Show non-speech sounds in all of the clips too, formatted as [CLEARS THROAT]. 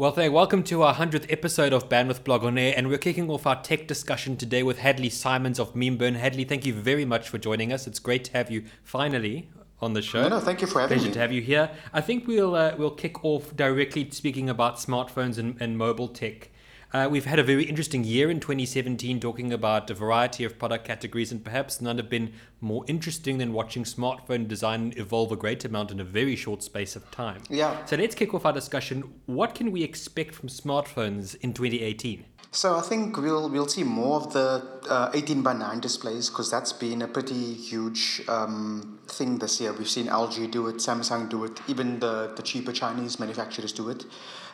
Well, thank you. welcome to our 100th episode of Bandwidth Blog on Air, and we're kicking off our tech discussion today with Hadlee Simons of Memeburn. Hadlee, thank you very much for joining us. It's great to have you finally on the show. No, no, thank you for having me. Pleasure me. to have you here. I think we'll uh, we'll kick off directly speaking about smartphones and, and mobile tech. Uh, we've had a very interesting year in 2017 talking about a variety of product categories, and perhaps none have been more interesting than watching smartphone design evolve a great amount in a very short space of time. Yeah. So let's kick off our discussion. What can we expect from smartphones in 2018? So I think we'll we'll see more of the uh, 18 by 9 displays because that's been a pretty huge um, thing this year. We've seen LG do it, Samsung do it, even the, the cheaper Chinese manufacturers do it.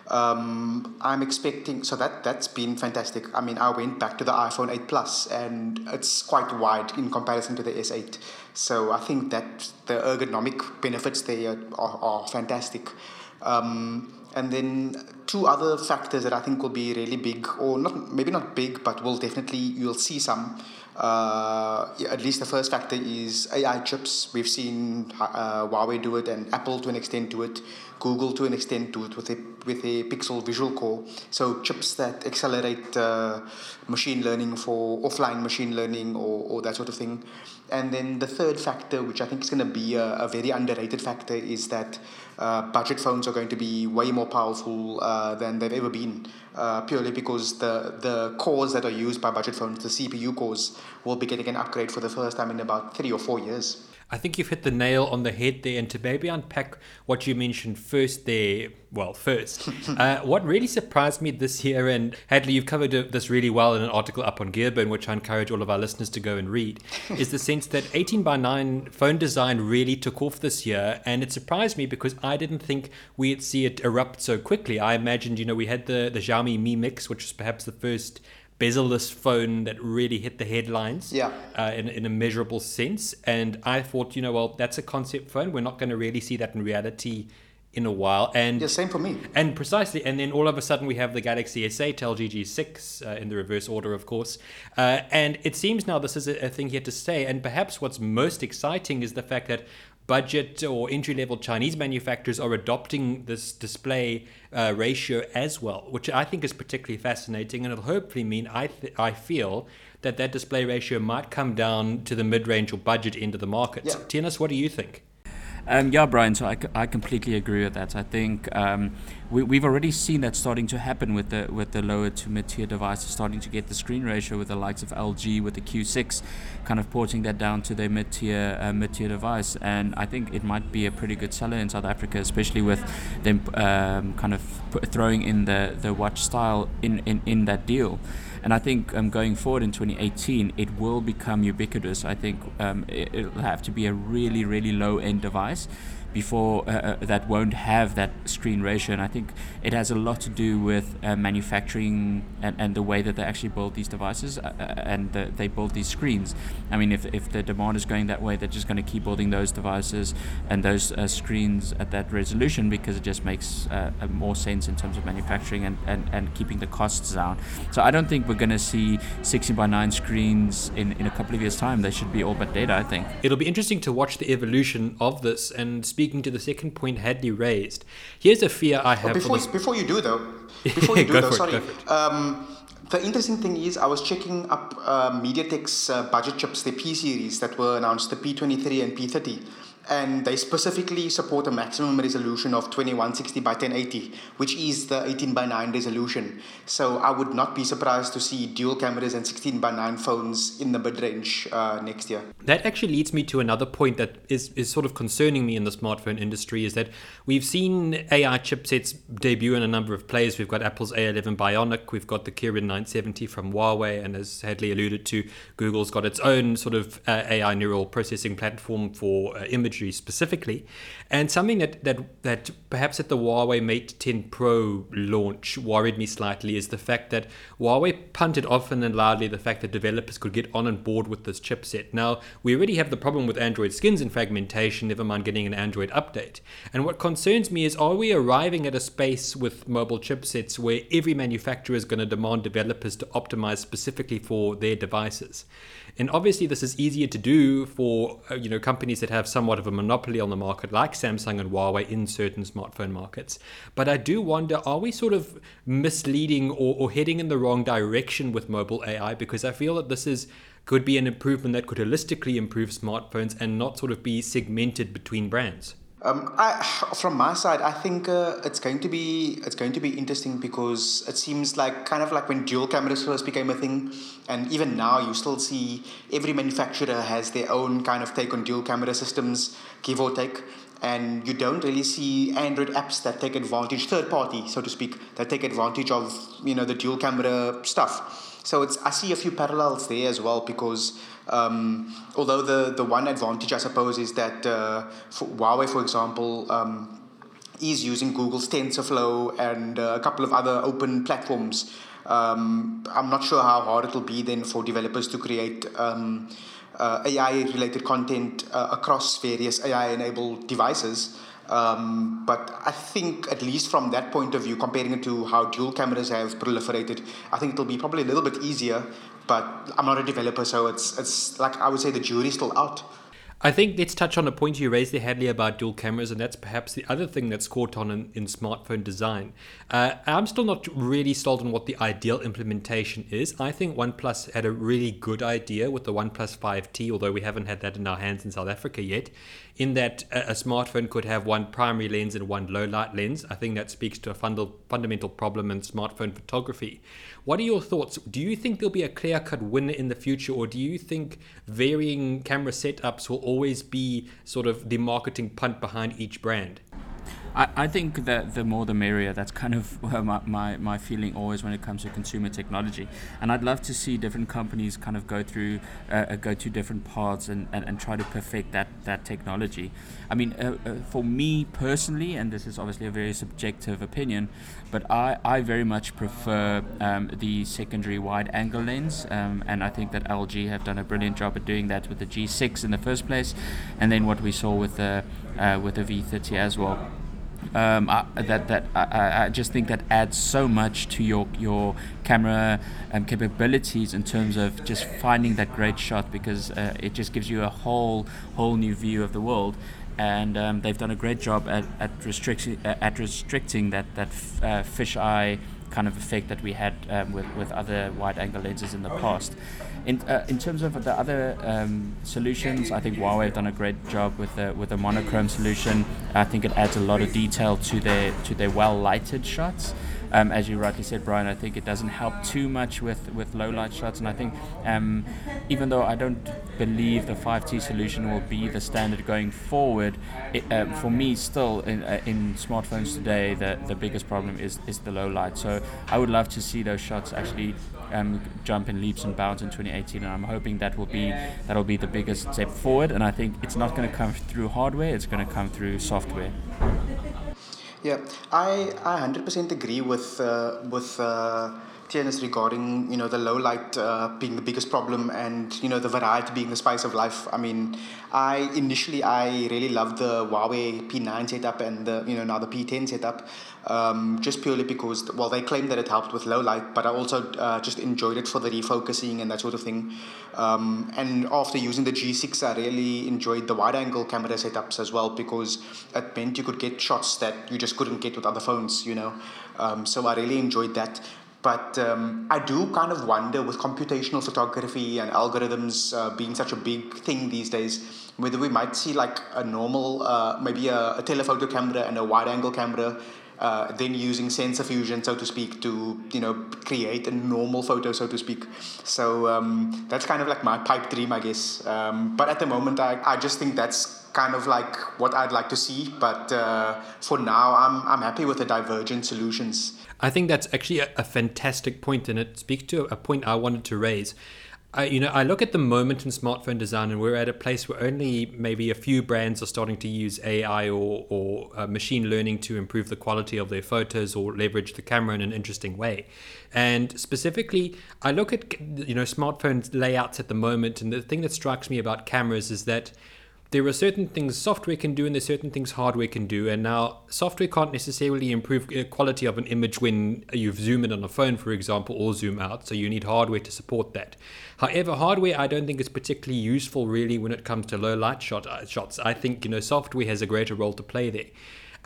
Um, I'm expecting so that that's been fantastic. I mean, I went back to the iPhone 8 Plus and it's quite wide in comparison to the S8. So I think that the ergonomic benefits there are, are fantastic. Um, and then two other factors that I think will be really big, or not maybe not big, but will definitely you'll see some. Uh, at least the first factor is AI chips. We've seen uh, Huawei do it, and Apple to an extent do it. Google to an extent do it with a with a Pixel Visual Core. So chips that accelerate uh, machine learning for offline machine learning or, or that sort of thing. And then the third factor, which I think is going to be a, a very underrated factor, is that uh, budget phones are going to be way more powerful uh, than they've ever been. Uh, purely because the the cores that are used by budget phones, the CPU cores, will be getting an upgrade for the first time in about three or four years. I think you've hit the nail on the head there. And to maybe unpack what you mentioned first there, well, first, [LAUGHS] uh, what really surprised me this year, and Hadlee, you've covered this really well in an article up on Gearburn, which I encourage all of our listeners to go and read, [LAUGHS] is the sense that 18 by 9 phone design really took off this year. And it surprised me because I didn't think we'd see it erupt so quickly. I imagined, you know, we had the, the Xiaomi Mi Mix, which was perhaps the first bezel-less phone that really hit the headlines yeah. uh, in, in a measurable sense. And I thought, you know, well, that's a concept phone. We're not going to really see that in reality in a while. And yeah, same for me. And precisely, and then all of a sudden we have the Galaxy S8, LG G6 uh, in the reverse order, of course. Uh, and it seems now this is a, a thing here to stay. And perhaps what's most exciting is the fact that budget or entry level Chinese manufacturers are adopting this display uh, ratio as well, which I think is particularly fascinating. And it'll hopefully mean I, th- I feel that that display ratio might come down to the mid range or budget end of the market. Yeah. Theunis, what do you think? Um, yeah, Bryan. So I, I completely agree with that. I think um, we, we've already seen that starting to happen with the with the lower to mid tier devices starting to get the screen ratio with the likes of LG with the Q6, kind of porting that down to their mid tier uh, mid tier device. And I think it might be a pretty good seller in South Africa, especially with them um, kind of throwing in the the watch style in in, in that deal. And I think um, going forward in 2018, it will become ubiquitous. I think um, it, will have to be a really, really low end device before uh, that won't have that screen ratio. And I think it has a lot to do with uh, manufacturing and, and the way that they actually build these devices uh, and the, they build these screens. I mean, if, if the demand is going that way, they're just going to keep building those devices and those uh, screens at that resolution because it just makes uh, more sense in terms of manufacturing and, and, and keeping the costs down. So I don't think we're going to see 16 by 9 screens in, in a couple of years' time. They should be all but dead, I think. It'll be interesting to watch the evolution of this and speak speaking to the second point Hadlee raised, here's a fear I have. Before, this... before you do though, before you [LAUGHS] do though, it, sorry. Um, the interesting thing is, I was checking up uh, MediaTek's uh, budget chips, the P series that were announced, the P23 and P30 and they specifically support a maximum resolution of 2160 by 1080 which is the 18 by 9 resolution. So i would not be surprised to see dual cameras and 16 by 9 phones in the mid-range uh, next year. That actually leads me to another point that is, is sort of concerning me in the smartphone industry is that we've seen ai chipsets debut in a number of players we've got apple's a11 bionic we've got the kirin 970 from huawei and as hadlee alluded to google's got its own sort of uh, ai neural processing platform for uh, image specifically. And something that, that, that perhaps at the Huawei Mate 10 Pro launch worried me slightly is the fact that Huawei punted often and loudly the fact that developers could get on and board with this chipset. Now, we already have the problem with Android skins and fragmentation, never mind getting an Android update. And what concerns me is are we arriving at a space with mobile chipsets where every manufacturer is going to demand developers to optimize specifically for their devices? And obviously, this is easier to do for uh, you know companies that have somewhat of a monopoly on the market, like Samsung and Huawei in certain smartphone markets. But I do wonder, are we sort of misleading or, or heading in the wrong direction with mobile AI? Because I feel that this is could be an improvement that could holistically improve smartphones and not sort of be segmented between brands. Um, I, from my side, I think uh, it's going to be it's going to be interesting because it seems like kind of like when dual cameras first became a thing, and even now you still see every manufacturer has their own kind of take on dual camera systems, give or take, and you don't really see Android apps that take advantage, third party so to speak, that take advantage of you know the dual camera stuff. So it's I see a few parallels there as well because um, although the the one advantage I suppose is that uh, for Huawei, for example. Um, is using Google's TensorFlow and uh, a couple of other open platforms. Um, I'm not sure how hard it'll be then for developers to create um, uh, AI related content uh, across various AI enabled devices. Um, but I think, at least from that point of view, comparing it to how dual cameras have proliferated, I think it'll be probably a little bit easier. But I'm not a developer, so it's it's like I would say the jury's still out. I think let's touch on a point you raised there, Hadlee, about dual cameras, and that's perhaps the other thing that's caught on in, in smartphone design. Uh, I'm still not really sold on what the ideal implementation is. I think OnePlus had a really good idea with the OnePlus 5T, although we haven't had that in our hands in South Africa yet, in that a, a smartphone could have one primary lens and one low light lens. I think that speaks to a funda- fundamental problem in smartphone photography. What are your thoughts? Do you think there'll be a clear cut winner in the future, or do you think varying camera setups will always be sort of the marketing punt behind each brand? I, I think that the more the merrier. That's kind of [LAUGHS] my, my, my feeling always when it comes to consumer technology. And I'd love to see different companies kind of go through, uh, go to different paths and, and, and try to perfect that, that technology. I mean, uh, uh, for me personally, and this is obviously a very subjective opinion, but I, I very much prefer um, the secondary wide angle lens. Um, and I think that LG have done a brilliant job at doing that with the G6 in the first place. And then what we saw with the, uh, with the V30 as well um, I, that that I, I, just think that adds so much to your your camera um, capabilities in terms of just finding that great shot because uh, it just gives you a whole whole new view of the world and um, they've done a great job at, at restricting uh, at restricting that that f- uh, fisheye kind of effect that we had um, with, with other wide angle lenses in the past. In, uh, in terms of the other um, solutions, I think Huawei have done a great job with the with the monochrome solution. I think it adds a lot of detail to their to their well lighted shots. Um, as you rightly said, Bryan, I think it doesn't help too much with, with low light shots. And I think um, even though I don't believe the 5T solution will be the standard going forward, it, uh, for me, still in, uh, in smartphones today, the, the biggest problem is, is the low light. So I would love to see those shots actually um, jump in leaps and bounds in 2018, and I'm hoping that will be that'll be the biggest step forward. And I think it's not going to come through hardware; it's going to come through software. Yeah, I I hundred percent agree with uh, with. Uh, regarding you know the low light uh, being the biggest problem and you know the variety being the spice of life. I mean, I initially I really loved the Huawei P9 setup and the you know now the P10 setup, um, just purely because well they claim that it helped with low light, but I also uh, just enjoyed it for the refocusing and that sort of thing. Um, and after using the G6, I really enjoyed the wide angle camera setups as well because it meant you could get shots that you just couldn't get with other phones, you know. Um, so I really enjoyed that. But um, I do kind of wonder with computational photography and algorithms uh, being such a big thing these days, whether we might see like a normal, uh, maybe a, a telephoto camera and a wide angle camera uh, then using sensor fusion, so to speak, to you know create a normal photo, so to speak. So um, that's kind of like my pipe dream, I guess. Um, but at the moment, I, I just think that's kind of like what I'd like to see. But uh, for now, I'm I'm happy with the divergent solutions. I think that's actually a, a fantastic point, and it speaks to a point I wanted to raise. I, you know, I look at the moment in smartphone design, and we're at a place where only maybe a few brands are starting to use AI or, or uh, machine learning to improve the quality of their photos or leverage the camera in an interesting way. And specifically, I look at you know smartphone layouts at the moment, and the thing that strikes me about cameras is that there are certain things software can do and there's certain things hardware can do. And now software can't necessarily improve the quality of an image when you zoom in on a phone for example or zoom out. So you need hardware to support that. However hardware i don't think is particularly useful really when it comes to low light shot uh, shots. I think you know software has a greater role to play there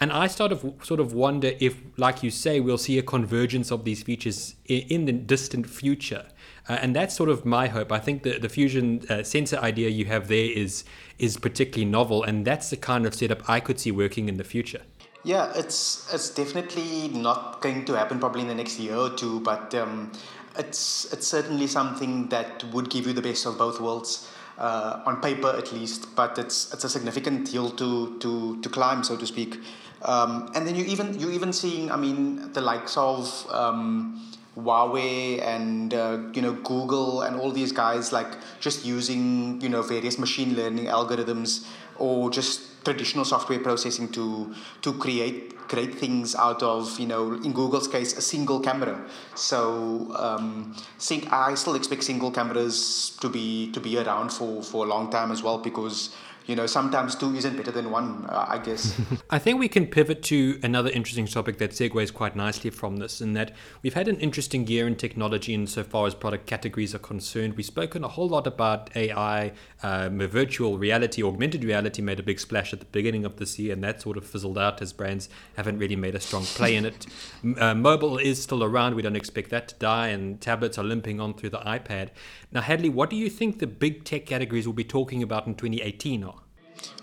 and I sort of sort of wonder if, like you say, we'll see a convergence of these features in, the distant future. Uh, and that's sort of my hope. I think the, the fusion uh, sensor idea you have there is is particularly novel, and that's the kind of setup I could see working in the future. Yeah, it's it's definitely not going to happen probably in the next year or two, but um, it's it's certainly something that would give you the best of both worlds. Uh, on paper, at least, but it's it's a significant hill to to to climb, so to speak. Um, and then you even you even seeing, I mean, the likes of um, Huawei and uh, you know Google and all these guys like just using you know various machine learning algorithms or just traditional software processing to to create great things out of you know in Google's case a single camera. So um, I still expect single cameras to be to be around for for a long time as well because you know, sometimes two isn't better than one, uh, I guess. [LAUGHS] I think we can pivot to another interesting topic that segues quite nicely from this, in that we've had an interesting year in technology insofar as product categories are concerned. We've spoken a whole lot about AI, um, virtual reality, augmented reality made a big splash at the beginning of this year, and that sort of fizzled out as brands haven't really made a strong play in it. [LAUGHS] Uh, mobile is still around, we don't expect that to die, and tablets are limping on through the iPad. Now, Hadlee, what do you think the big tech categories will be talking about in 2018 are?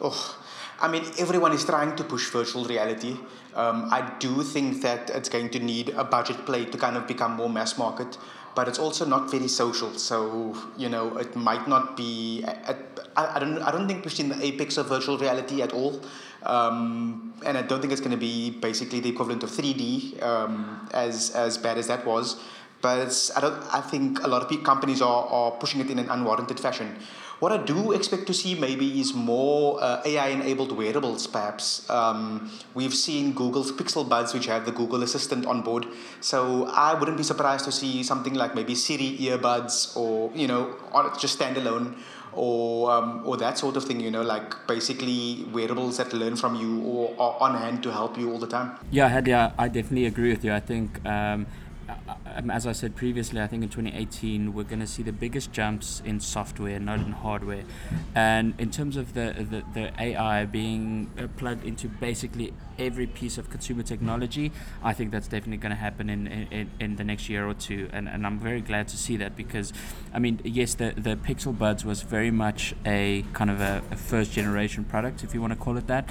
Oh, I mean, everyone is trying to push virtual reality. Um, I do think that it's going to need a budget play to kind of become more mass market, but it's also not very social. So you know, it might not be. At, I, I don't. I don't think we've seen the apex of virtual reality at all, um, and I don't think it's going to be basically the equivalent of three D um, as as bad as that was. But I don't. I think a lot of companies are, are pushing it in an unwarranted fashion. What I do expect to see maybe is more uh, AI enabled wearables, perhaps. Um, we've seen Google's Pixel Buds, which have the Google Assistant on board. So I wouldn't be surprised to see something like maybe Siri earbuds or, you know, just standalone or um, or that sort of thing you know like basically wearables that learn from you or are on hand to help you all the time yeah Hadlee, I definitely agree with you I think um, as I said previously, I think in 2018 we're going to see the biggest jumps in software, not in hardware. And in terms of the, the, the AI being uh, plugged into basically every piece of consumer technology, I think that's definitely going to happen in, in, in the next year or two. And, and I'm very glad to see that because, I mean, yes, the, the Pixel Buds was very much a kind of a, a first generation product, if you want to call it that.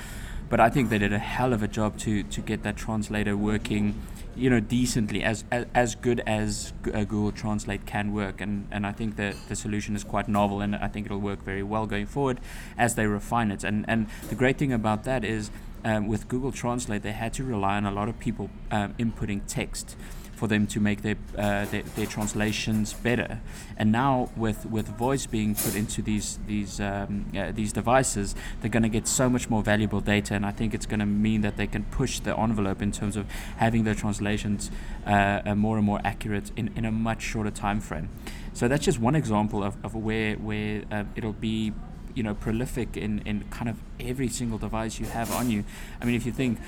But I think they did a hell of a job to, to get that translator working you know decently as as, as good as uh, Google Translate can work. And and I think that the solution is quite novel and I think it'll work very well going forward as they refine it. And and the great thing about that is um, with Google Translate they had to rely on a lot of people um, inputting text for them to make their, uh, their, their translations better. And now with with voice being put into these these um, uh, these devices, they're going to get so much more valuable data, and I think it's going to mean that they can push the envelope in terms of having their translations uh, uh, more and more accurate in, in a much shorter time frame. So that's just one example of, of where where uh, it'll be you know prolific in, in kind of every single device you have on you. I mean, if you think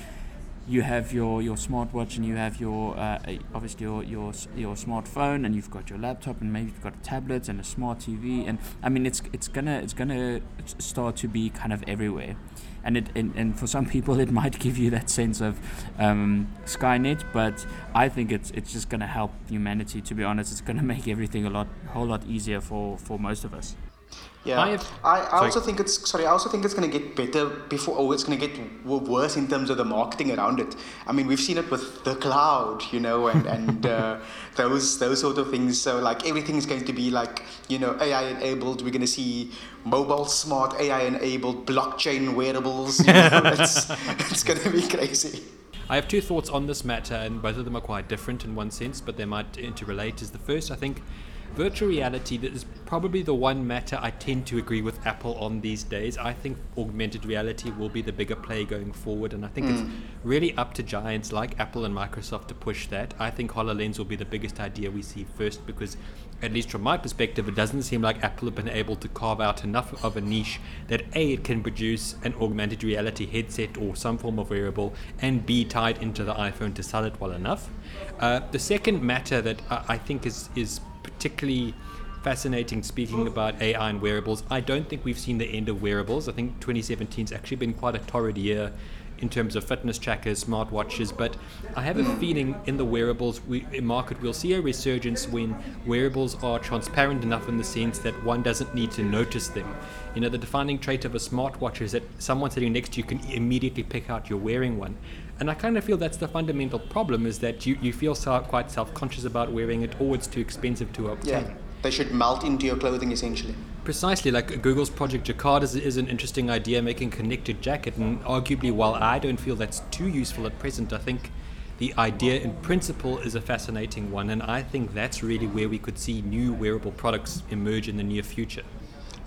you have your, your smartwatch and you have your uh, obviously your, your your smartphone and you've got your laptop and maybe you've got a tablet and a smart TV and I mean it's it's gonna it's gonna start to be kind of everywhere. And it and, and for some [LAUGHS] people it might give you that sense of um, Skynet but I think it's it's just gonna help humanity to be honest. It's gonna [LAUGHS] make everything a lot whole lot easier for for most of us yeah, I, have, I, I also think it's sorry. I also think it's going to get better before. Oh, it's going to get worse in terms of the marketing around it. I mean, we've seen it with the cloud, you know, and and [LAUGHS] uh, those those sort of things. So like everything is going to be like you know AI enabled. We're going to see mobile smart AI enabled blockchain wearables. You know, [LAUGHS] it's it's going to be crazy. I have two thoughts on this matter, and both of them are quite different in one sense, but they might interrelate. Is the first, I think virtual reality that is probably the one matter I tend to agree with Apple on these days. I think augmented reality will be the bigger play going forward, and I think mm. it's really up to giants like Apple and Microsoft to push that. I think HoloLens will be the biggest idea we see first because, at least from my perspective, it doesn't seem like Apple have been able to carve out enough of a niche that A, it can produce an augmented reality headset or some form of wearable, and B, tied into the iPhone to sell it well enough. Uh, the second matter that I, I think is, is particularly fascinating speaking about AI and wearables. I don't think we've seen the end of wearables. I think 2017 has actually been quite a torrid year in terms of fitness trackers, smartwatches, but I have a feeling in the wearables we, market we'll see a resurgence when wearables are transparent enough in the sense that one doesn't need to notice them. You know, the defining trait of a smartwatch is that someone sitting next to you can immediately pick out you're wearing one. And I kind of feel that's the fundamental problem is that you, you feel so, quite self conscious about wearing it or it's too expensive to obtain. Yeah. They should melt into your clothing essentially. Precisely, like Google's Project Jacquard is, is an interesting idea, making connected jacket, and arguably, while I don't feel that's too useful at present, I think the idea in principle is a fascinating one, and I think that's really where we could see new wearable products emerge in the near future.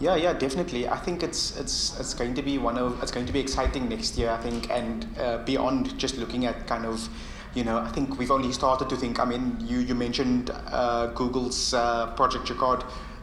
Yeah, yeah, definitely. I think it's it's it's going to be one of it's going to be exciting next year. I think, and uh, beyond just looking at kind of, you know, I think we've only started to think. I mean, you you mentioned uh, Google's uh, Project Jacquard,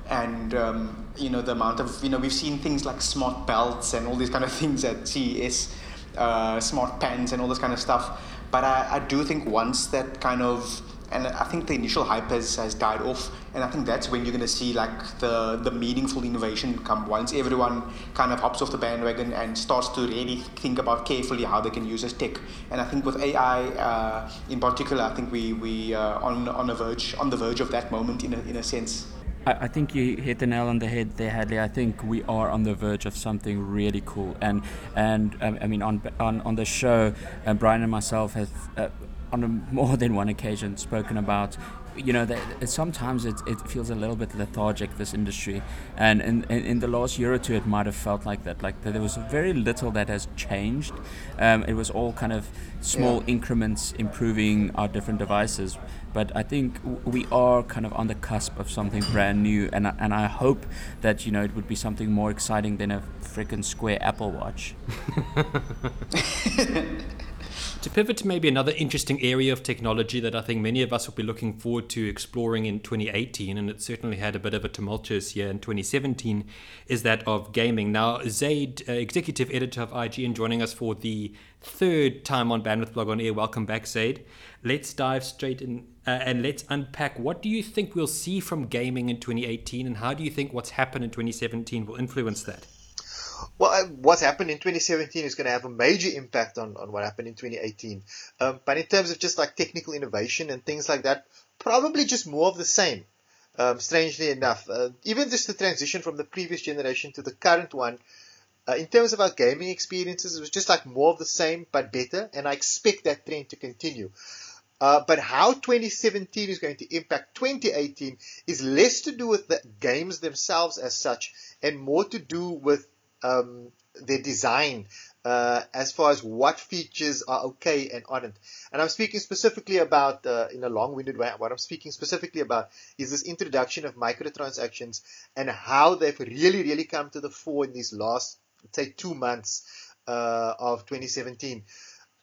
and um, you know the amount of you know we've seen things like smart belts and all these kind of [LAUGHS] things at CES, uh, smart pens and all this kind of stuff. But I, I do think once that kind of and I think the initial hype has, has died off, and I think that's when you're going to see like the the meaningful innovation come once everyone kind of hops off the bandwagon and starts to really think about carefully how they can use this tech. And I think with AI uh, in particular, I think we we uh, on on a verge on the verge of that moment in a in a sense. I, think you hit the nail on the head there, Hadlee. I think we are on the verge of something really cool, and and um, I mean on on on the show, uh, Bryan and myself have uh, on a, [LAUGHS] more than one occasion spoken about. You know that sometimes it, it feels a little bit lethargic this industry. And in, in, in, the last year or two it might have felt like that like there was very little that has changed. Um, it was all kind of small yeah. increments improving our different devices. But I think we are kind of on the cusp of something [CLEARS THROAT] brand new and, and I hope that you know it would be something more exciting than a freaking square Apple watch [LAUGHS] [LAUGHS] To pivot to maybe another interesting area of technology that I think many of us will be looking forward to exploring in 2018, and it certainly had a bit of a tumultuous year in 2017, is that of gaming. Now, Zaid, uh, executive editor of IGN, joining us for the third time on Bandwidth Blog on Air. Welcome back, Zaid. Let's dive straight in uh, and let's unpack what do you think we'll see from gaming in 2018, and how do you think what's happened in 2017 will influence that? Well, uh, what happened in 2017 is going to have a major impact on, on what happened in 2018. Um, but in terms of just like technical innovation and things like that, probably just more of the same. Um, strangely enough, uh, even just the transition from the previous generation to the current one, uh, in terms of our gaming experiences, it was just like more of the same but better, and I expect that trend to continue. Uh, but how 2017 is going to impact 2018 is less to do with the games themselves as such, and more to do with um, their design uh, as far as what features are okay and aren't. And I'm speaking specifically about, uh, in a long-winded way, what I'm speaking specifically about is this introduction of microtransactions and how they've really, really come to the fore in these last, say, two months uh, of 2017.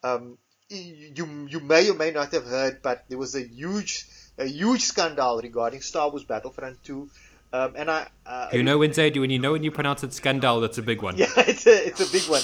Um, you you may or may not have heard, but there was a huge a huge scandal regarding Star Wars Battlefront 2 um, and I, uh, you know when Zaid, when you know when you pronounce it scandal, that's a big one. Yeah, [LAUGHS] it's a it's a big one.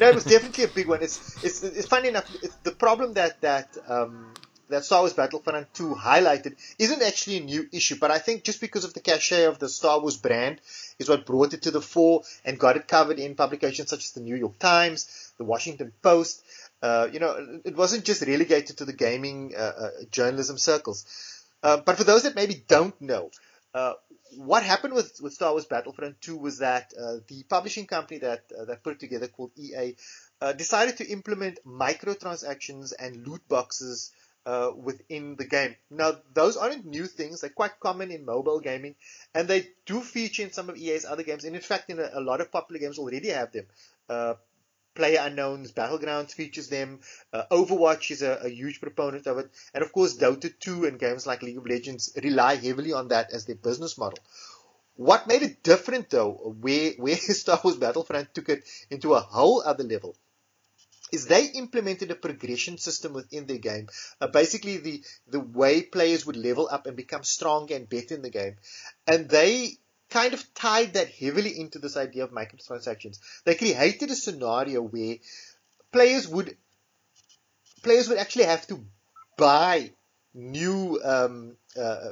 no, it was [LAUGHS] definitely a big one. It's it's it's funny enough. It's the problem that that um, that Star Wars Battlefront 2 highlighted isn't actually a new issue, but I think just because of the cachet of the Star Wars brand is what brought it to the fore and got it covered in publications such as the New York Times, the Washington Post. Uh, you know, it wasn't just relegated to the gaming uh, uh journalism circles. Uh, but for those that maybe don't know, uh, what happened with, with Star Wars Battlefront 2 was that uh, the publishing company that uh, that put it together called EA uh, decided to implement microtransactions and loot boxes uh, within the game. Now, those aren't new things; they're quite common in mobile gaming, and they do feature in some of EA's other games. And in fact, in a, a lot of popular games already have them. PlayerUnknown's, Battlegrounds features them. Uh, Overwatch is a, a, huge proponent of it. And of course, Dota 2 and games like League of Legends rely heavily on that as their business model. What made it different though, where, [LAUGHS] where Star Wars Battlefront took it into a whole other level, is they implemented a progression system within their game. Uh, basically, the, the way players would level up and become stronger and better in the game. And they kind of tied that heavily into this idea of microtransactions. They created a scenario where players would players would actually have to buy new um, uh,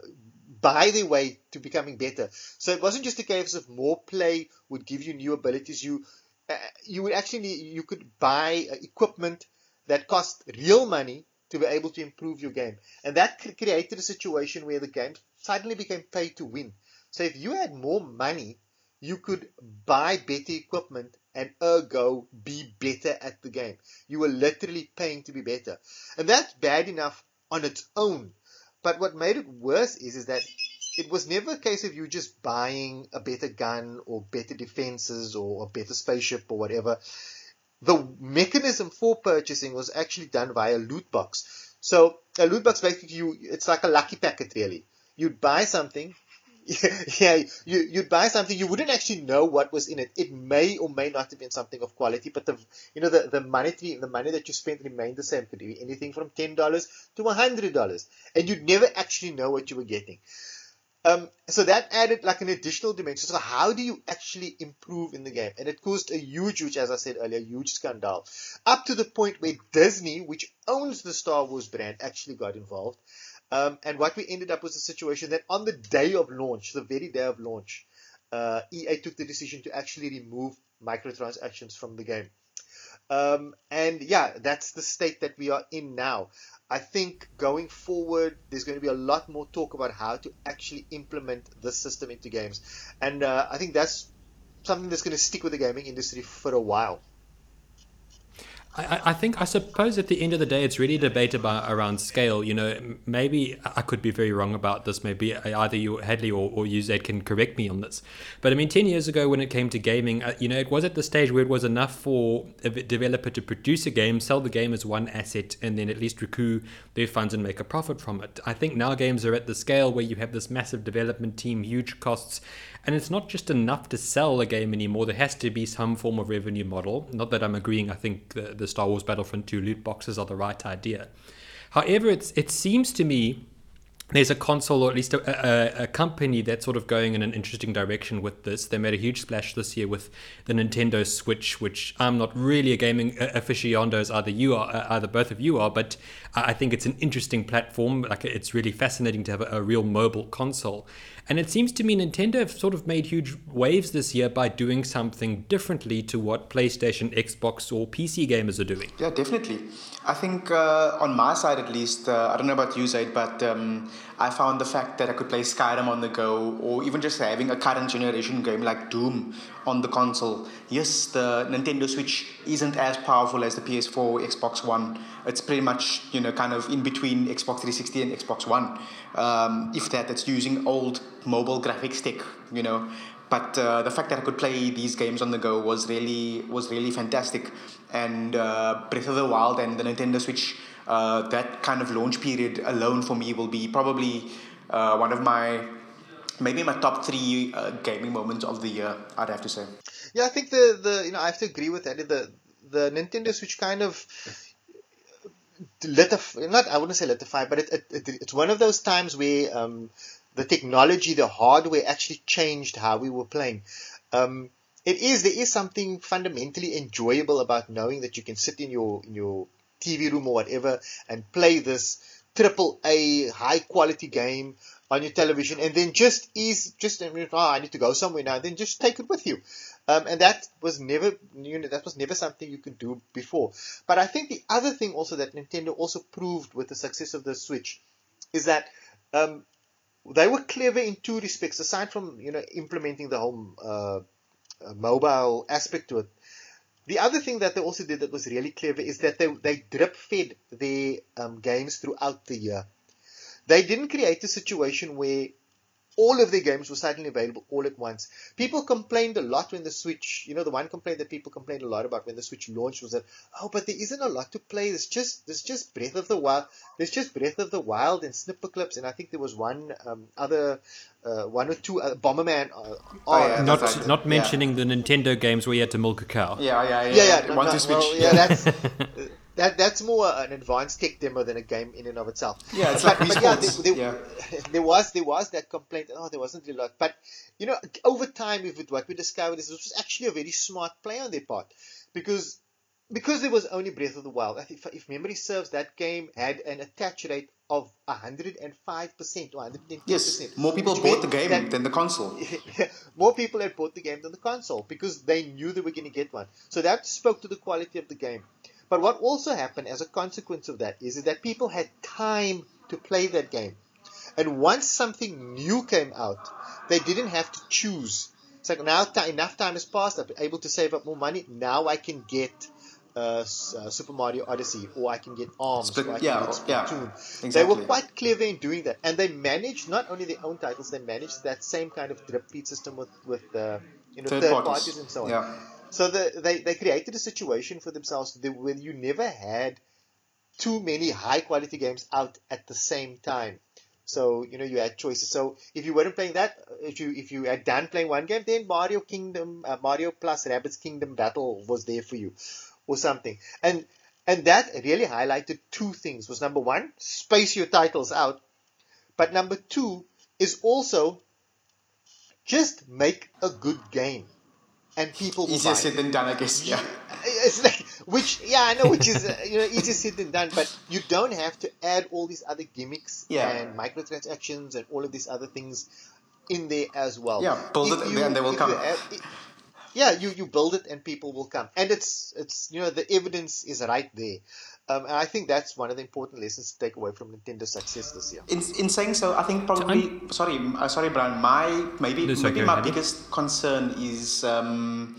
buy their way to becoming better. So it wasn't just a case of more play would give you new abilities. You uh, you would actually you could buy uh, equipment that cost real money to be able to improve your game, and that created a situation where the game suddenly became pay to win. So if you had more money, you could buy better equipment and ergo be better at the game. You were literally paying to be better. And that's bad enough on its own. But what made it worse is, is that it was never a case of you just buying a better gun or better defenses or a better spaceship or whatever. The mechanism for purchasing was actually done via loot box. So a loot box basically you, it's like a lucky packet really. You'd buy something, [LAUGHS] yeah, you, you'd buy something, you wouldn't actually know what was in it. It may or may not have been something of quality, but the, you know, the, the money, the money that you spent remained the same. Could be anything from $10 to $100. And you'd never actually know what you were getting. Um, so that added like an additional dimension. So how do you actually improve in the game? And it caused a huge, huge, as I said earlier, huge scandal. Up to the point where Disney, which owns the Star Wars brand, actually got involved. Um, and what we ended up was a situation that on the day of launch, the very day of launch, uh, EA took the decision to actually remove microtransactions from the game. Um, and yeah, that's the state that we are in now. I think going forward, there's going to be a lot more talk about how to actually implement this system into games. And uh, I think that's something that's going to stick with the gaming industry for a while. I, I think I suppose at the end of the day, it's really a debate around scale. You know, maybe I could be very wrong about this. Maybe either you Hadlee or, or you Zaid can correct me on this. But I mean, ten years ago when it came to gaming, uh, you know, it was at the stage where it was enough for a developer to produce a game, sell the game as one asset, and then at least recoup their funds and make a profit from it. I think now games are at the scale where you have this massive development team, huge costs, and it's not just enough to sell a game anymore. There has to be some form of revenue model. Not that I'm agreeing. I think the, the Star Wars Battlefront 2 loot boxes are the right idea. However, it's, it seems to me there's a console or at least a, a, a, company that's sort of going in an interesting direction with this. They made a huge splash this year with the Nintendo Switch, which I'm not really a gaming aficionado as either you are, uh, either both of you are, but I think it's an interesting platform. Like it's really fascinating to have a, a real mobile console. And it seems to me Nintendo have sort of made huge waves this year by doing something differently to what PlayStation, Xbox, or PC gamers are doing. Yeah, definitely. I think uh, on my side at least, uh, I don't know about you, Zaid, but um, I found the fact that I could play Skyrim on the go, or even just having a current generation game like Doom on the console. Yes, the Nintendo Switch isn't as powerful as the PS4, Xbox One. It's pretty much you know kind of in between Xbox 360 and Xbox One. Um, if that, it's using old mobile graphics tech, you know. But uh, the fact that I could play these games on the go was really was really fantastic. And uh, Breath of the Wild and the Nintendo Switch, uh, that kind of launch period alone for me will be probably uh, one of my maybe my top three uh, gaming moments of the year. I'd have to say. Yeah, I think the the you know I have to agree with that. The the Nintendo Switch kind of lit a not I wouldn't say lit a fire, but it, it, it, it's one of those times where um, the technology, the hardware actually changed how we were playing. Um, it is there is something fundamentally enjoyable about knowing that you can sit in your in your TV room or whatever and play this triple A high quality game on your television and then just is just oh, I need to go somewhere now, then just take it with you. Um, and that was never, you know, that was never something you could do before. But I think the other thing also that Nintendo also proved with the success of the Switch is that um, they were clever in two respects. Aside from you know implementing the whole uh, uh, mobile aspect to it, the other thing that they also did that was really clever is that they they drip fed their um, games throughout the year. They didn't create a situation where all of their games were suddenly available all at once. People complained a lot when the Switch, you know, the one complaint that people complained a lot about when the Switch launched was that, oh, but there isn't a lot to play. There's just, there's just Breath of the Wild. There's just Breath of the Wild and Snipperclips. And I think there was one um, other, uh, one or two, uh, Bomberman. Uh, Oh, yeah, Not that's right. not Yeah. mentioning the Nintendo games where you had to milk a cow. Yeah, yeah, yeah. yeah, yeah, no, One no, to switch. well, yeah, that's, [LAUGHS] [LAUGHS] that, that's more an advanced tech demo than a game in and of itself. Yeah, it's But- like but yeah, there, there, Yeah. [LAUGHS] there was there was that complaint. Oh, there wasn't a lot. But you know, over time, with what we discovered is this was actually a very smart play on their part, because because there was only Breath of the Wild. If, if memory serves, that game had an attach rate of 105 percent or 110 Yes, more people bought the game that- than the console. [LAUGHS] more people had bought the game than the console because they knew they were going to get one. So that spoke to the quality of the game. But what also happened as a consequence of that is, that people had time to play that game. And once something new came out, they didn't have to choose. It's like now ti enough time has passed, I'm able to save up more money. Now I can get uh, uh, Super Mario Odyssey, or I can get ARMS, Split- or I can yeah, get yeah, Splatoon. They were quite clever in doing that, and they managed not only their own titles, they managed that same kind of drip feed system with with uh, you know Third, third, parties. parties. and so on. Yeah. So the, they they created a situation for themselves where you never had too many high quality games out at the same time. So you know you had choices. So if you weren't playing that, if you if you had done playing one game, then Mario Kingdom, uh, Mario plus Rabbids Kingdom Battle was there for you, or something. And and that really highlighted two things. Was number one, space your titles out, but number two is also just make a good game, and people Easier said than done, I guess. Yeah. It's like which yeah I know which is uh, you know easier said than done, but you don't have to add all these other gimmicks Yeah. and microtransactions and all of these other things in there as well. Yeah, build If it and they will come. you yeah, you, you build it and people will come, and it's it's you know the evidence is right there, um, and I think that's one of the important lessons to take away from Nintendo's success this year. In, in saying so, I think probably sorry, uh, sorry, Bryan. My maybe It's maybe my biggest concern is um,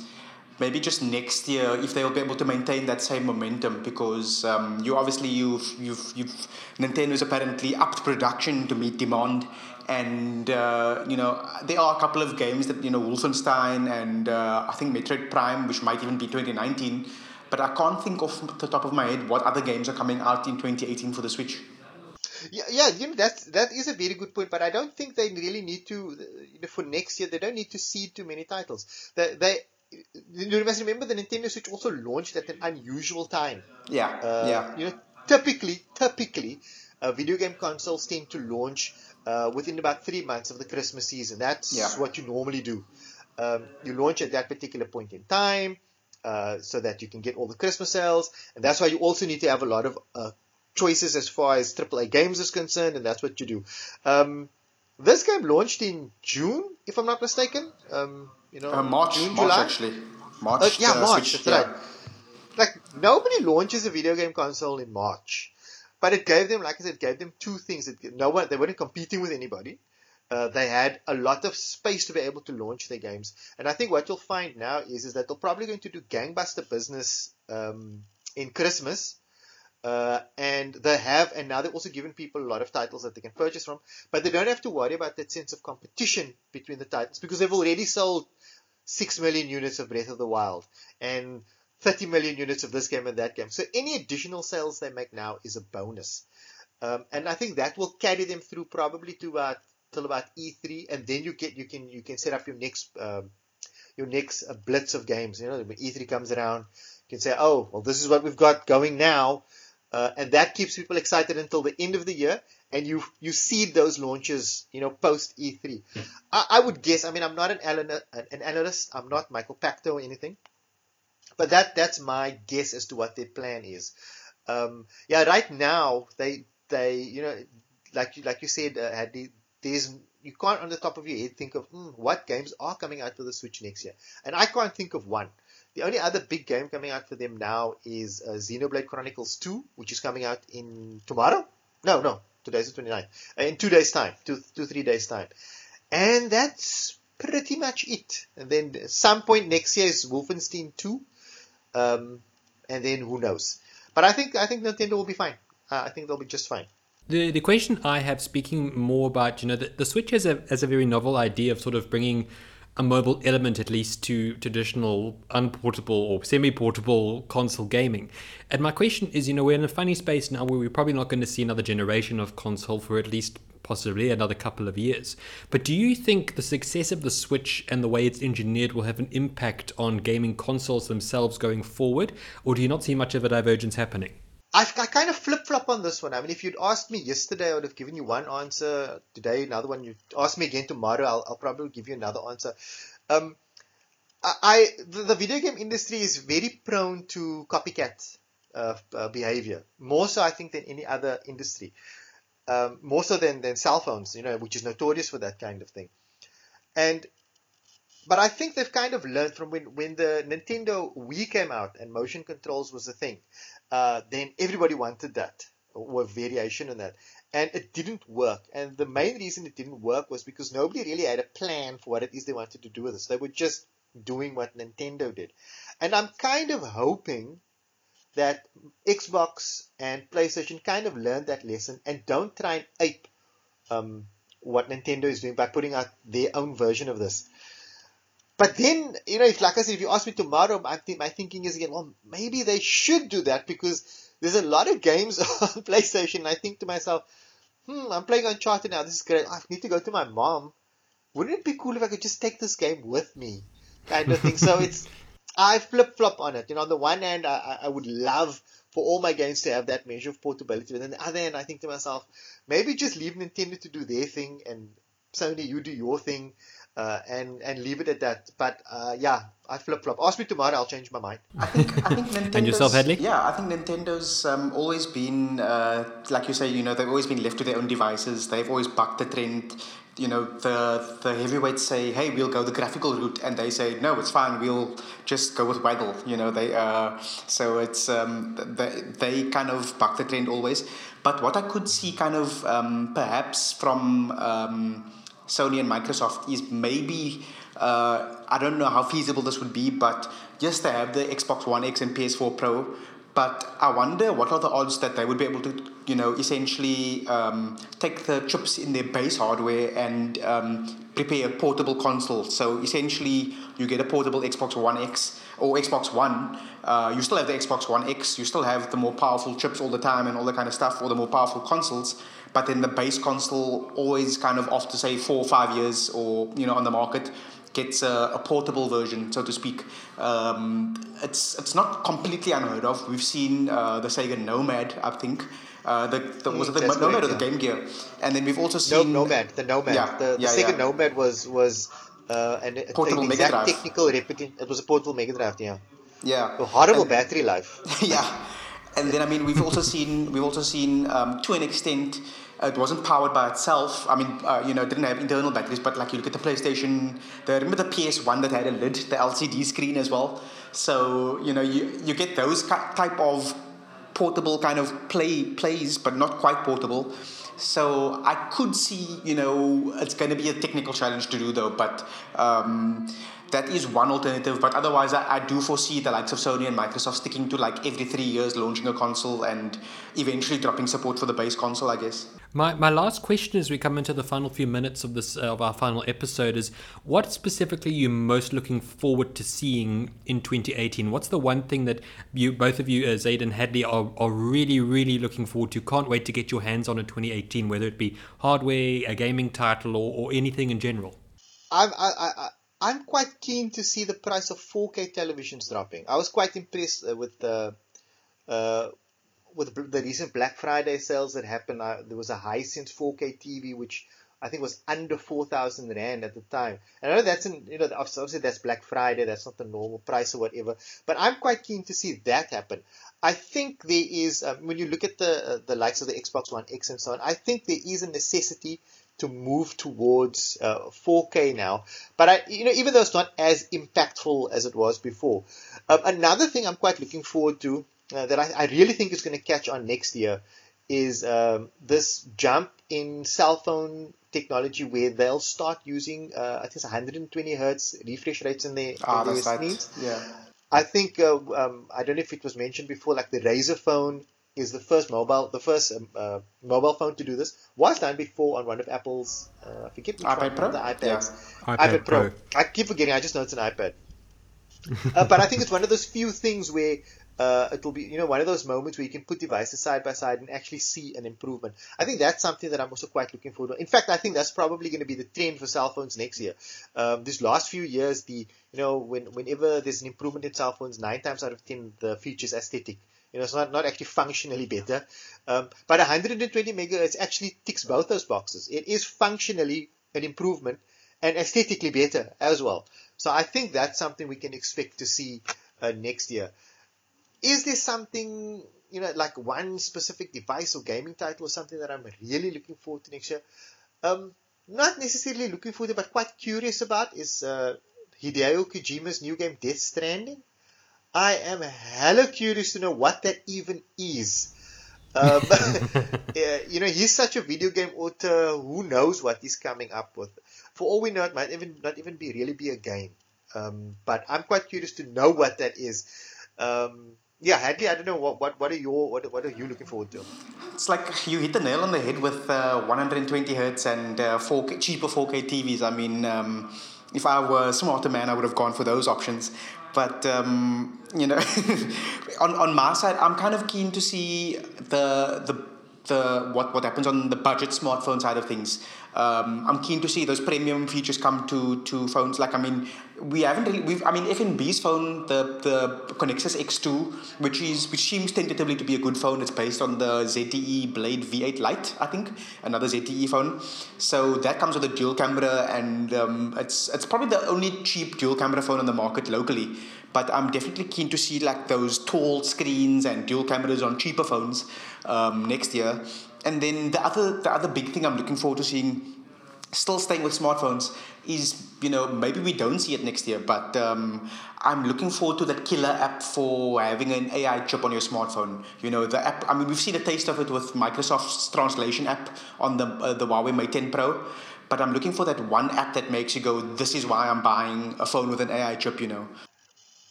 maybe just next year if they will be able to maintain that same momentum because um, you obviously you've you've you've Nintendo's apparently upped production to meet demand. And uh, you know there are a couple of games that you know Wolfenstein and uh, I think Metroid Prime, which might even be 2019, but I can't think off the top of my head what other games are coming out in 2018 for the Switch. Yeah, yeah, you know that's that is a very good point, but I don't think they really need to you know, for next year. They don't need to seed too many titles. They, they you must remember the Nintendo Switch also launched at an unusual time. Yeah, Uh, yeah. You know, typically, typically, uh, video game consoles tend to launch uh, within about three months of the Christmas season. That's Yeah. what you normally do. Um, you launch at that particular point in time uh, so that you can get all the Christmas sales, and that's why you also need to have a lot of uh, choices as far as AAA games is concerned, and that's what you do. Um, this game launched in June, if I'm not mistaken. Um, you know, Uh, March, June, March July. actually. March. Uh, yeah, uh, March. Switch, That's yeah. right. Like nobody launches a video game console in March, but it gave them, like I said, it gave them two things. It, no one, they weren't competing with anybody. Uh, they had a lot of space to be able to launch their games, and I think what you'll find now is is that they're probably going to do gangbuster business um, in Christmas. Uh, and they have, and now they've also given people a lot of titles that they can purchase from, but they don't have to worry about that sense of competition between the titles because they've already sold 6 million units of Breath of the Wild and 30 million units of this game and that game. So any additional sales they make now is a bonus. Um, and I think that will carry them through probably to about till about E3, and then you get you can you can set up your next um, your next uh, blitz of games. You know, when E3 comes around, you can say, oh, well, this is what we've got going now, uh, and that keeps people excited until the end of the year. And you you seed those launches, you know, post E3. I, I would guess. I mean, I'm not an, an analyst. I'm not Michael Pachter or anything, but that that's my guess as to what their plan is. Um, yeah, right now they they you know like you like you said, uh, there's you can't on the top of your head think of hmm, what games are coming out for the Switch next year, and I can't think of one. The only other big game coming out for them now is uh, Xenoblade Chronicles 2, which is coming out in tomorrow. No, no, today's the 29th. Uh, in two days' time, two, two, three days' time. And that's pretty much it. And then some point next year is Wolfenstein 2. Um, and then who knows. But I think, I think Nintendo will be fine. Uh, I think they'll be just fine. The, the question I have, speaking more about, you know, the, the Switch has a, has a very novel idea of sort of bringing a mobile element at least to traditional unportable or semi-portable console gaming. And my question is, you know, we're in a funny space now where we're probably not going to see another generation of console for at least possibly another couple of years. But do you think the success of the Switch and the way it's engineered will have an impact on gaming consoles themselves going forward, or do you not see much of a divergence happening? I, I kind of flip flop on this one. I mean, if you'd asked me yesterday, I would have given you one answer. Today, another one. You ask me again tomorrow, I'll, I'll probably give you another answer. Um, I, I the, the, video game industry is very prone to copycat uh, uh, behavior, more so I think than any other industry, um, more so than than cell phones, you know, which is notorious for that kind of thing. And but I think they've kind of learned from when when the Nintendo Wii came out and motion controls was a thing uh, then everybody wanted that or variation on that. And it didn't work. And the main reason it didn't work was because nobody really had a plan for what it is they wanted to do with this. They were just doing what Nintendo did. And I'm kind of hoping that Xbox and PlayStation kind of learned that lesson and don't try and ape um, what Nintendo is doing by putting out their own version of this. But then, you know, if like I said, if you ask me tomorrow, my, th- my thinking is again, well, maybe they should do that because there's a lot of games [LAUGHS] on PlayStation. And I think to myself, hmm, I'm playing Uncharted now. This is great. I need to go to my mom. Wouldn't it be cool if I could just take this game with me? Kind of thing. so [LAUGHS] it's, I flip flop on it. You know, on the one hand, I, I would love for all my games to have that measure of portability. But on the other hand, I think to myself, maybe just leave Nintendo to do their thing and Sony, you do your thing uh, and and leave it at that. But uh, yeah, I flip flop. Ask me tomorrow, I'll change my mind. I think I think Nintendo's, [LAUGHS] and yourself, Hadlee? Yeah, I think Nintendo's um, always been uh, like you say. You know, they've always been left to their own devices. They've always bucked the trend. You know, the the heavyweights say, "Hey, we'll go the graphical route," and they say, "No, it's fine. We'll just go with Waggle." You know, they uh, so it's um, they they kind of buck the trend always. But what I could see, kind of um, perhaps from um, Sony and Microsoft is maybe uh, I don't know how feasible this would be, but just to have the Xbox One X and PS4 Pro. But I wonder what are the odds that they would be able to, you know, essentially um, take the chips in their base hardware and um, prepare a portable console. So essentially, you get a portable Xbox One X or Xbox One. Uh, you still have the Xbox One X. You still have the more powerful chips all the time and all that kind of stuff, or the more powerful consoles but then the base console always kind of after say four or five years or you know on the market gets a, a portable version so to speak. Um, it's it's not completely unheard of. We've seen uh, the Sega Nomad I think uh, the, the was it the That's Nomad or the Game Gear? And then we've also seen no, Nomad the Nomad. Yeah, the, the yeah, Sega yeah. Nomad was was uh, an portable the exact Mega Drive. technical replica it was a portable Mega Drive yeah. Yeah. A horrible and, battery life. [LAUGHS] Yeah and then I mean we've also seen we've also seen um, to an extent it wasn't powered by itself. I mean, uh, you know, it didn't have internal batteries, but like you look at the PlayStation, the, remember the PS1 that had a lid, the LCD screen as well. So you know, you you get those type of portable kind of play plays, but not quite portable. So I could see, you know, it's going to be a technical challenge to do though, but. Um, that is one alternative. But otherwise, I, I do foresee the likes of Sony and Microsoft sticking to like every three years launching a console and eventually dropping support for the base console, I guess. My, my last question as we come into the final few minutes of this uh, of our final episode is what specifically are you most looking forward to seeing in 2018? What's the one thing that you both of you, uh, Zaid and Hadlee, are, are really really looking forward to? Can't wait to get your hands on in 2018, whether it be hardware, a gaming title, or, or anything in general. I'm I, I, I'm quite keen to see the price of 4K televisions dropping. I was quite impressed uh, with the uh, with the recent Black Friday sales that happened. Uh, there was a Hisense 4K TV which I think was under 4,000 rand at the time. And I know that's in, you know obviously that's Black Friday. That's not the normal price or whatever. But I'm quite keen to see that happen. I think there is um, when you look at the uh, the likes of the Xbox One X and so on. I think there is a necessity to move towards uh, 4K now. But I, you know, even though it's not as impactful as it was before, um, another thing I'm quite looking forward to uh, that I, I, really think is going to catch on next year is um, this jump in cell phone technology where they'll start using uh, I think it's 120 hertz refresh rates in their, ah, in right. Yeah. I think uh, um, I don't know if it was mentioned before, like the Razer phone is the first mobile, the first um, uh, mobile phone to do this. Was done before on one of Apple's, uh, I forget which iPad one, Pro? the iPads. Yeah. iPad iPad Pro. Pro. I keep forgetting. I just know it's an iPad. uh, but I think it's one of those few things where uh, it will be, you know, one of those moments where you can put devices side by side and actually see an improvement. I think that's something that I'm also quite looking forward to. In fact, I think that's probably going to be the trend for cell phones next year. Um, these last few years, the, you know, when, whenever there's an improvement in cell phones, nine times out of ten, the feature's aesthetic. You know, it's not, not actually functionally better. Um, but 120 megahertz actually ticks both those boxes. It is functionally an improvement and aesthetically better as well. So I think that's something we can expect to see uh, next year. Is there something, you know, like one specific device or gaming title or something that I'm really looking forward to next year? Um, not necessarily looking forward to, but quite curious about is uh, Hideo Kojima's new game Death Stranding. I am hella curious to know what that even is. Um, [LAUGHS] [LAUGHS] yeah, you know, he's such a video game author. Who knows what he's coming up with? For all we know, it might even not even be really be a game. Um, but I'm quite curious to know what that is. Um, yeah, Hadlee, I don't know what what what are your what what are you looking forward to? It's like you hit the nail on the head with uh, 120 hertz and uh, 4K, cheaper 4K TVs. I mean, um, if I were a smarter man, I would have gone for those options. But um, you know, [LAUGHS] on on my side, I'm kind of keen to see the the the what what happens on the budget smartphone side of things. Um, I'm keen to see those premium features come to to phones. Like I mean, we haven't really. We've I mean, FNB's phone, the the Connexus X2, which is which seems tentatively to be a good phone. It's based on the ZTE Blade V8 Lite, I think, another ZTE phone. So that comes with a dual camera, and um, it's it's probably the only cheap dual camera phone on the market locally. But I'm definitely keen to see like those tall screens and dual cameras on cheaper phones um, next year. And then the other the other big thing I'm looking forward to seeing, still staying with smartphones, is you know maybe we don't see it next year, but um, I'm looking forward to that killer app for having an AI chip on your smartphone. You know the app. I mean we've seen a taste of it with Microsoft's translation app on the uh, the Huawei Mate 10 Pro. But I'm looking for that one app that makes you go, this is why I'm buying a phone with an AI chip, you know.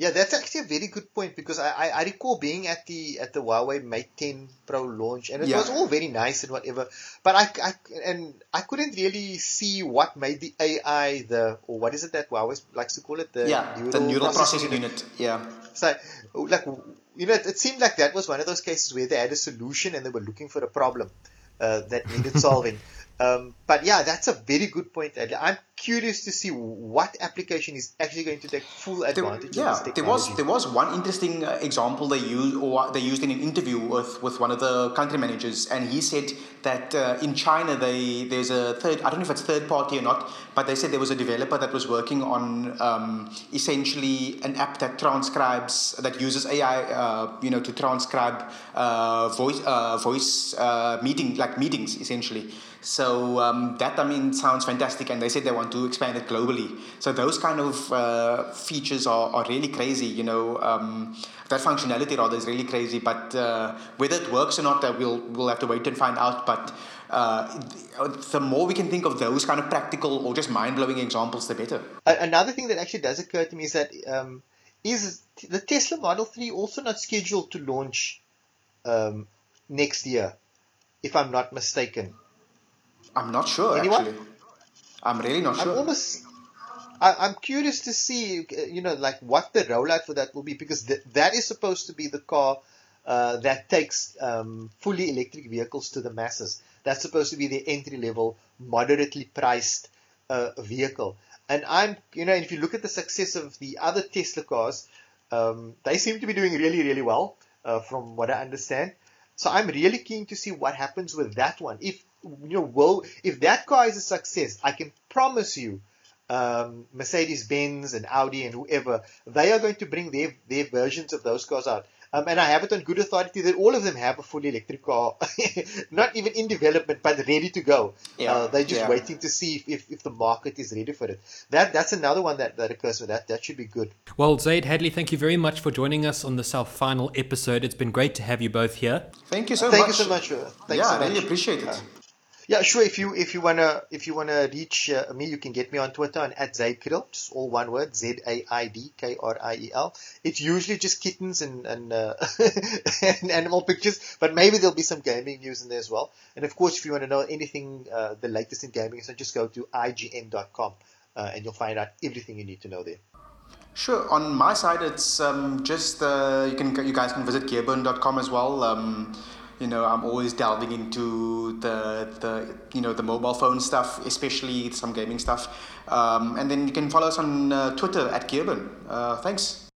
Yeah, that's actually a very good point because I, I, I recall being at the at the Huawei Mate 10 Pro launch and it Yeah. was all very nice and whatever, but I, I and I couldn't really see what made the AI the or what is it that Huawei likes to call it the yeah, the neural processing unit. Yeah. So, like, you know, it, it seemed like that was one of those cases where they had a solution and they were looking for a problem uh, that needed solving. [LAUGHS] um, but yeah, that's a very good point. I'm curious to see what application is actually going to take full There, advantage of yeah, this there was there was one interesting uh, example they used or they used in an interview with, with one of the country managers, and he said that uh, in China they there's a third I don't know if it's third party or not, but they said there was a developer that was working on um, essentially an app that transcribes that uses AI uh, you know to transcribe uh, voice uh, voice uh, meeting like meetings essentially. So um, that I mean sounds fantastic, and they said they want to expand it globally. So those kind of uh, features are, are really crazy. You know, um, that functionality rather is really crazy. But uh, whether it works or not, uh, we'll we'll have to wait and find out. But uh, the more we can think of those kind of practical or just mind blowing examples, the better. Another thing that actually does occur to me is that um, is the Tesla Model 3 also not scheduled to launch um, next year, if I'm not mistaken. I'm not sure Anyone? actually. I'm really not sure. I'm almost. I, I'm curious to see, uh, you know, like what the rollout for that will be because th- that is supposed to be the car uh, that takes um, fully electric vehicles to the masses. That's supposed to be the entry level, moderately priced uh, vehicle. And I'm, you know, if you look at the success of the other Tesla cars, um, they seem to be doing really, really well, uh, from what I understand. So I'm really keen to see what happens with that one. If you know, will if that car is a success, I can promise you, um, Mercedes Benz and Audi and whoever, they are going to bring their their versions of those cars out. Um, and I have it on good authority that all of them have a fully electric car, [LAUGHS] not even in development, but ready to go. Yeah, Uh, they're just yeah. waiting to see if, if, if the market is ready for it. That that's another one that, that occurs with that. That should be good. Well, Zaid Hadlee, thank you very much for joining us on this our final episode. It's been great to have you both here. Thank you so Thank much. Thank you so much. uh, Thanks yeah, so I really appreciate it. Yeah, sure. If you if you wanna if you wanna reach uh, me, you can get me on Twitter on at Zaidkriel, just all one word, Z A I D K R I E L. It's usually just kittens and and, uh, [LAUGHS] and animal pictures, but maybe there'll be some gaming news in there as well. And of course, if you want to know anything uh, the latest in gaming, so just go to ign.com uh, and you'll find out everything you need to know there. Sure. On my side, it's um, just uh, you can you guys can visit gearburn.com as well. Um, you know, I'm always delving into the the you know the mobile phone stuff, especially some gaming stuff. Um, and then you can follow us on uh, Twitter at Gearburn. Uh, thanks.